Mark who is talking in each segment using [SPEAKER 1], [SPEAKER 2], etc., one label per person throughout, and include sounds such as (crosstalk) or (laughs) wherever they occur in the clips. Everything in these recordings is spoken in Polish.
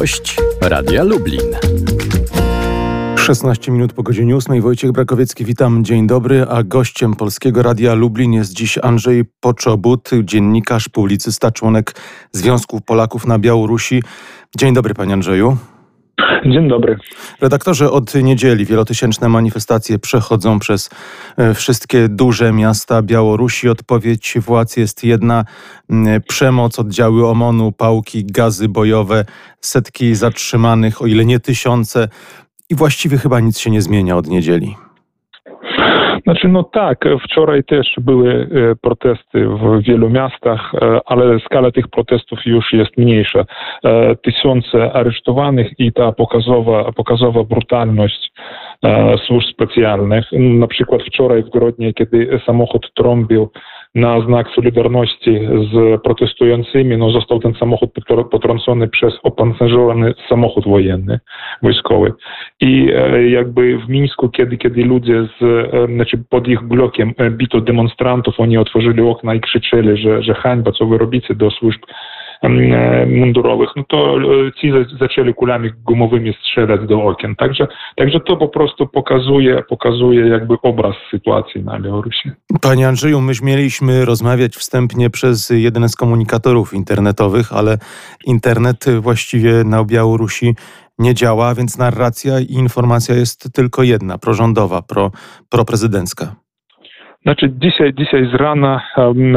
[SPEAKER 1] Gość Radia Lublin.
[SPEAKER 2] 16 minut po godzinie 8. Wojciech Brakowiecki, witam, dzień dobry. A gościem Polskiego Radia Lublin jest dziś Andrzej Poczobut, dziennikarz, publicysta, członek Związku Polaków na Białorusi. Dzień dobry, panie Andrzeju.
[SPEAKER 3] Dzień dobry.
[SPEAKER 2] Redaktorze, od niedzieli wielotysięczne manifestacje przechodzą przez e, wszystkie duże miasta Białorusi. Odpowiedź władz jest jedna: przemoc, oddziały OMON-u, pałki, gazy bojowe, setki zatrzymanych, o ile nie tysiące. I właściwie chyba nic się nie zmienia od niedzieli.
[SPEAKER 3] Znaczy, no tak, wczoraj też były e, protesty w wielu miastach, e, ale skala tych protestów już jest mniejsza. E, tysiące aresztowanych i ta pokazowa, pokazowa brutalność służb specjalnych. Na przykład wczoraj w Grodnie, kiedy samochód trąbił na znak solidarności z protestującymi, no został ten samochód potrącony przez opancerzowany samochód wojenny, wojskowy. I e, jakby w Mińsku, kiedy, kiedy ludzie z, e, znaczy pod ich blokiem e, bito demonstrantów, oni otworzyli okna i krzyczeli, że, że hańba, co wy robicie do służb mundurowych, no to e, ci zaczęli kulami gumowymi strzelać do okien. Także, także to po prostu pokazuje, pokazuje jakby obraz sytuacji na Białorusi.
[SPEAKER 2] Panie Andrzeju, myśmy mieliśmy rozmawiać wstępnie przez jeden z komunikatorów internetowych, ale internet właściwie na Białorusi nie działa, więc narracja i informacja jest tylko jedna, prorządowa, pro, proprezydencka.
[SPEAKER 3] Znaczy dzisiaj, dzisiaj z rana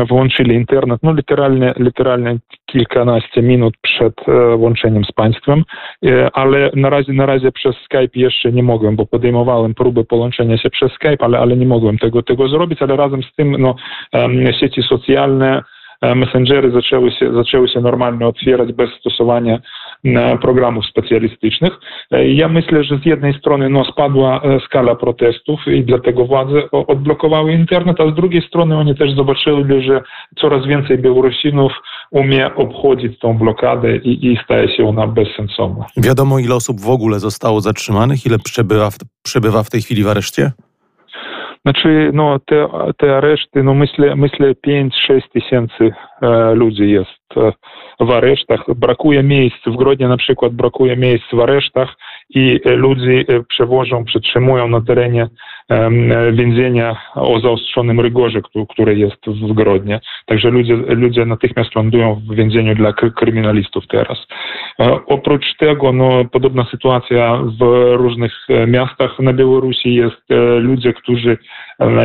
[SPEAKER 3] włączyli internet, no literalnie, literalnie kilkanaście minut przed e, łączeniem z państwem, e, ale na razie, na razie przez Skype jeszcze nie mogłem, bo podejmowałem próbę połączenia się przez Skype, ale, ale nie mogłem tego, tego zrobić, ale razem z tym no, sieci socjalne, E, zaczęły się normalnie otwierać bez stosowania e, programów specjalistycznych. E, ja myślę, że z jednej strony no, spadła skala protestów i dlatego władze odblokowały internet, a z drugiej strony oni też zobaczyli, że coraz więcej Białorusinów umie obchodzić tą blokadę i, i staje się ona bezsensowna.
[SPEAKER 2] Wiadomo, ile osób w ogóle zostało zatrzymanych, ile przebywa w, przebywa w tej chwili w areszcie?
[SPEAKER 3] Значы ну те, те арэшты ну мысля мысля 5 6 тысяч э, людзі ест э, в арэштах бракуе месяц в гродні напрыклад бракуе месяц в арэштах i e, ludzi e, przewożą, przetrzymują na terenie więzienia o zaostrzonym rygorze, który jest w Grodnie. Także ludzie, ludzie natychmiast lądują w więzieniu dla kryminalistów teraz. E, oprócz tego, no, podobna sytuacja w różnych miastach na Białorusi jest ludzie, którzy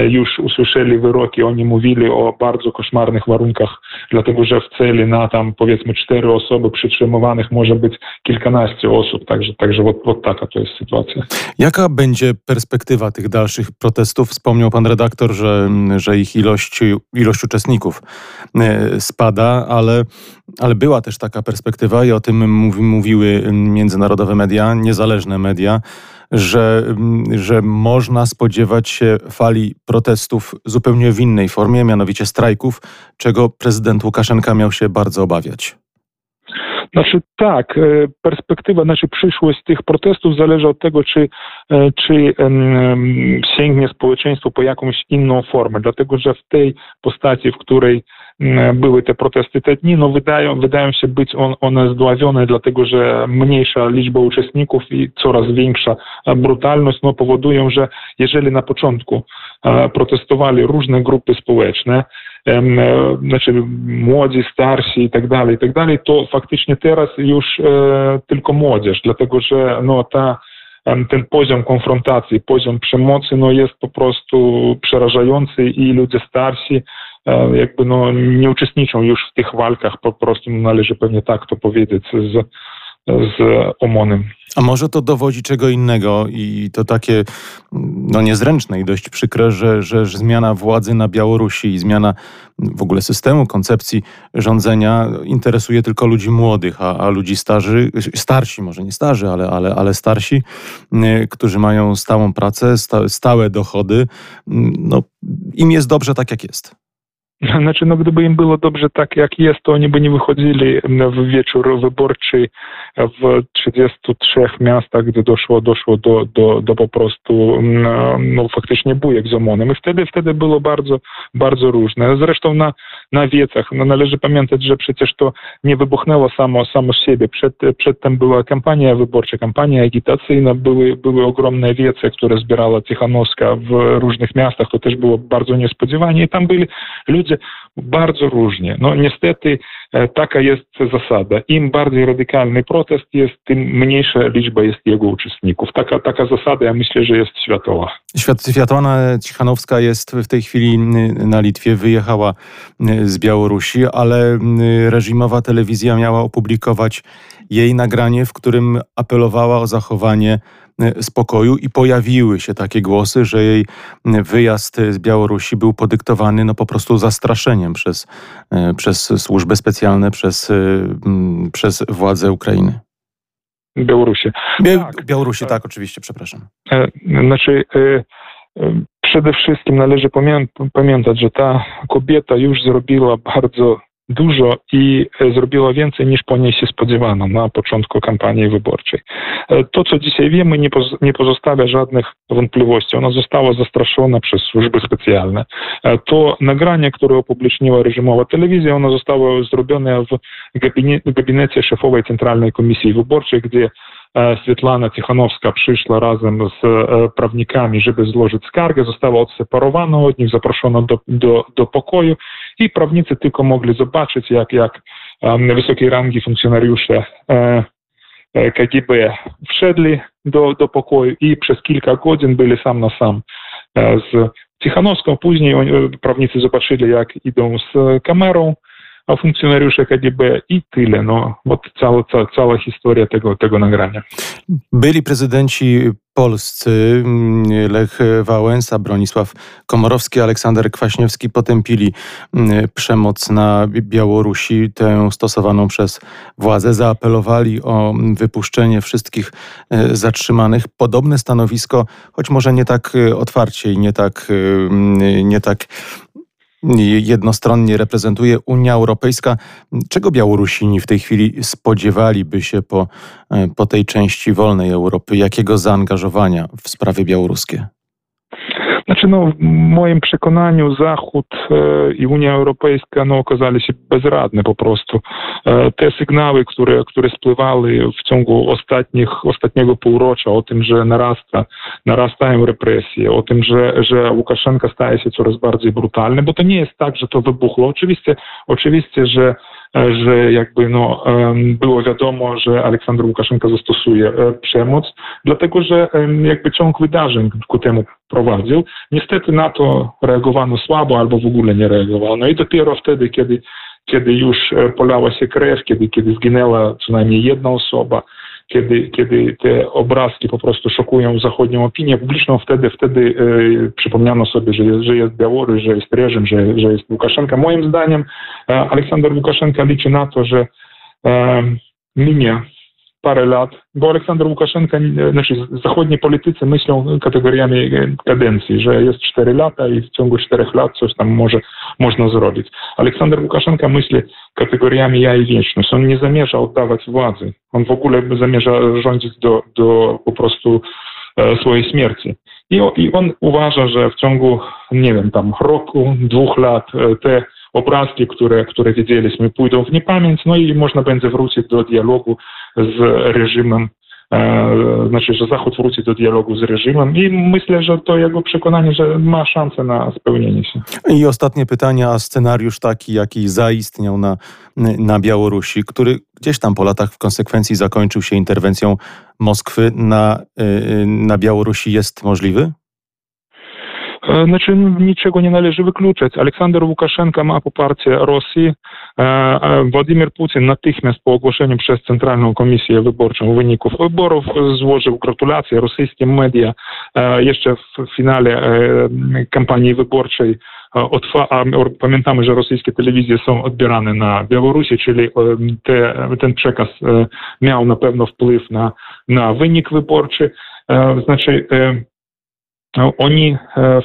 [SPEAKER 3] już usłyszeli wyroki, oni mówili o bardzo koszmarnych warunkach, dlatego że w celi na tam powiedzmy cztery osoby przytrzymywanych może być kilkanaście osób, także, także od, taka to jest sytuacja.
[SPEAKER 2] Jaka będzie perspektywa tych dalszych protestów? Wspomniał pan redaktor, że, że ich ilość, ilość uczestników e, spada, ale, ale była też taka perspektywa i o tym mówiły międzynarodowe media, niezależne media, że, że można spodziewać się fali protestów zupełnie w innej formie, mianowicie strajków, czego prezydent Łukaszenka miał się bardzo obawiać.
[SPEAKER 3] Znaczy tak, e, perspektywa, znaczy przyszłość tych protestów zależy od tego, czy, e, czy sięgnie społeczeństwo po jakąś inną formę, dlatego że w tej postaci, w której były te protesty te dni, no wydają, wydają się być on, one zdławione, dlatego że mniejsza liczba uczestników i coraz większa brutalność no, powodują, że jeżeli na początku protestowali różne grupy społeczne, e, znaczy młodzi, starsi i tak dalej, i tak dalej, to faktycznie teraz już e, tylko młodzież, dlatego że no, ta ten poziom konfrontacji, poziom przemocy no, jest po prostu przerażający i ludzie starsi E, jakby no, nie uczestniczą już w tych walkach, po prostu należy pewnie tak to powiedzieć z, z OMONem.
[SPEAKER 2] A może to dowodzi czego innego i to takie no niezręczne i dość przykre, że, że, zmiana władzy na Białorusi i zmiana w ogóle systemu, koncepcji rządzenia interesuje tylko ludzi młodych, a, a ludzi starzy, starsi, może nie starzy, ale, ale, ale starsi, którzy mają stałą pracę, sta, stałe dochody, no im jest dobrze tak jak jest. (laughs)
[SPEAKER 3] Znaczy, no gdyby im było dobrze tak, jak jest, to oni by nie wychodzili w wieczór wyborczy w 33 miastach, gdzie doszło, doszło do, do, do po prostu no, faktycznie bujek z OMON-em. I wtedy, wtedy było bardzo, bardzo różne. Zresztą na, na wiecach no, należy pamiętać, że przecież to nie wybuchnęło samo, samo z siebie. Przed, przedtem była kampania wyborcza, kampania agitacyjna, były, były ogromne wiece, które zbierała Cichanowska w różnych miastach. To też było bardzo niespodziewanie i tam byli ludzie bardzo różnie. No niestety taka jest zasada. Im bardziej radykalny protest jest, tym mniejsza liczba jest jego uczestników. Taka, taka zasada, ja myślę, że jest światowa.
[SPEAKER 2] Świat, Światłana Cichanowska jest w tej chwili na Litwie, wyjechała z Białorusi, ale reżimowa telewizja miała opublikować jej nagranie, w którym apelowała o zachowanie E, spokoju i pojawiły się takie głosy, że jej wyjazd z Białorusi był podyktowany no po prostu zastraszeniem przez, e, przez służby specjalne, przez, e, przez władze Ukrainy.
[SPEAKER 3] Białorusi.
[SPEAKER 2] tak. Białorusi, tak, oczywiście, przepraszam.
[SPEAKER 3] Znaczy, przede wszystkim należy pamiętać, że ta kobieta już zrobiła bardzo dużo i e, zrobiła więcej niż po niej się spodziewano na początku kampanii wyborczej. E, to, co dzisiaj wiemy, nie, poz nie pozostawia żadnych wątpliwości. Ona została zastraszona przez służby specjalne. E, to nagranie, które opubliczniła reżimowa telewizja, ono zostało zrobione w gabinecie szefowej Centralnej Komisji Wyborczej, gdzie Світлана Тихановська прийшла разом з правниками, żeby złożyć skargę, została odseparowana od nich, zaproszona do, do, do pokoju i prawnicy tylko mogli zobaczyć, jak, jak wysokiej rangi funkcjonariusze KGB wszedli do, do pokoju i przez kilka godzin byli sam na sam z Tichanowską. Później prawnicy zobaczyli, jak idą z kamerą, a funkcjonariusze KGB i tyle. No, od cała, cała, historia tego, tego nagrania.
[SPEAKER 2] Byli prezydenci polscy, mm, Lech Wałęsa, Bronisław Komorowski, Aleksander Kwaśniewski potępili mm, przemoc na Białorusi, tę stosowaną przez władze. Zaapelowali o mm, wypuszczenie wszystkich e, zatrzymanych. Podobne stanowisko, choć może nie tak e, otwarcie i nie tak, e, nie tak jednostronnie reprezentuje Unia Europejska. Czego Białorusini w tej chwili spodziewaliby się po, e, po tej części wolnej Europy? Jakiego zaangażowania w sprawy białoruskie?
[SPEAKER 3] Znaczy, no, w moim przekonaniu Zachód e, i Unia Europejska no, okazali się bezradne po prostu. E, te sygnały, które, które spływały w ciągu ostatnich, ostatniego półrocza o tym, że narasta, narastają represje, o tym, że, że Łukaszenka staje się coraz bardziej brutalny, bo to nie jest tak, że to wybuchło. Oczywiście, oczywiście że że jakby no, było wiadomo, że Aleksander Łukaszenka zastosuje e, przemoc, dlatego że jakby ciąg wydarzeń ku temu prowadził. Niestety na to reagowano słabo albo w ogóle nie reagowano i dopiero wtedy, kiedy kiedy już e, polała się krew, kiedy, kiedy zginęła co najmniej jedna osoba, kiedy, kiedy te obrazki po prostu szokują zachodnią opinię publiczną, wtedy, wtedy e, przypomniano sobie, że jest, że jest Białoruś, że jest reżim, że, że jest Łukaszenka. Moim zdaniem e, Aleksander Łukaszenka liczy na to, że e, minie parę lat, bo Aleksander Łukaszenka, znaczy zachodni politycy myślą kategoriami kadencji, że jest 4 lata i w ciągu 4 lat coś tam może można zrobić. Aleksander Łukaszenka myśli kategoriami ja i wieczność. On nie zamierza oddawać władzy. On w ogóle zamierza rządzić do, do po prostu e, swojej śmierci. I, I on uważa, że w ciągu, nie wiem, tam roku, dwóch lat e, te obrazki, które, które widzieliśmy, pójdą w niepamięć, no i można będzie wrócić do dialogu z reżimem znaczy, że Zachód wróci do dialogu z reżimem i myślę, że to jego przekonanie, że ma szansę na spełnienie się.
[SPEAKER 2] I ostatnie pytanie, a scenariusz taki, jaki zaistniał na, na Białorusi, który gdzieś tam po latach w konsekwencji zakończył się interwencją Moskwy na, y, na Białorusi jest możliwy?
[SPEAKER 3] E, znaczy niczego nie należy wykluczać. Aleksander Łukaszenka ma poparcie Rosji. E, Władimir Putin natychmiast po ogłoszeniu przez Centralną Komisję Wyborczą wyników wyborów złożył gratulacje. Rosyjskie media e, jeszcze w finale kampanii wyborczej a pamiętamy, że rosyjskie telewizje są odbierane na Białorusi, czyli te, ten przekaz miał na pewno wpływ na, na wynik wyborczy. Znaczy oni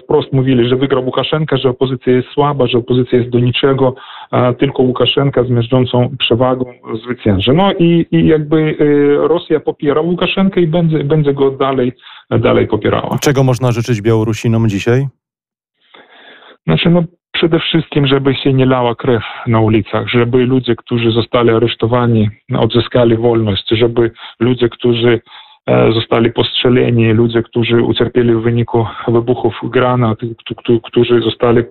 [SPEAKER 3] wprost mówili, że wygrał Łukaszenka, że opozycja jest słaba, że opozycja jest do niczego, tylko Łukaszenka z miażdżącą przewagą zwycięży. No i, i jakby Rosja popiera Łukaszenkę i będzie, będzie go dalej, dalej popierała.
[SPEAKER 2] Czego można życzyć Białorusinom dzisiaj?
[SPEAKER 3] Znaczy, no przede wszystkim, żeby się nie lała krew na ulicach, żeby ludzie, którzy zostali aresztowani, odzyskali wolność, żeby ludzie, którzy e, zostali postrzeleni, ludzie, którzy ucierpieli w wyniku wybuchów granat, którzy zostali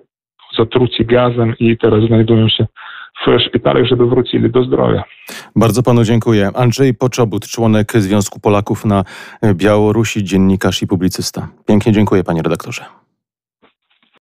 [SPEAKER 3] zatruci gazem i teraz znajdują się w szpitalach, żeby wrócili do zdrowia.
[SPEAKER 2] Bardzo panu dziękuję. Andrzej Poczobut, członek Związku Polaków na Białorusi, dziennikarz i publicysta. Pięknie dziękuję panie redaktorze.